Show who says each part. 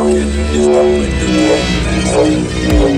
Speaker 1: I'm get you this, I'll break this, I'll break this.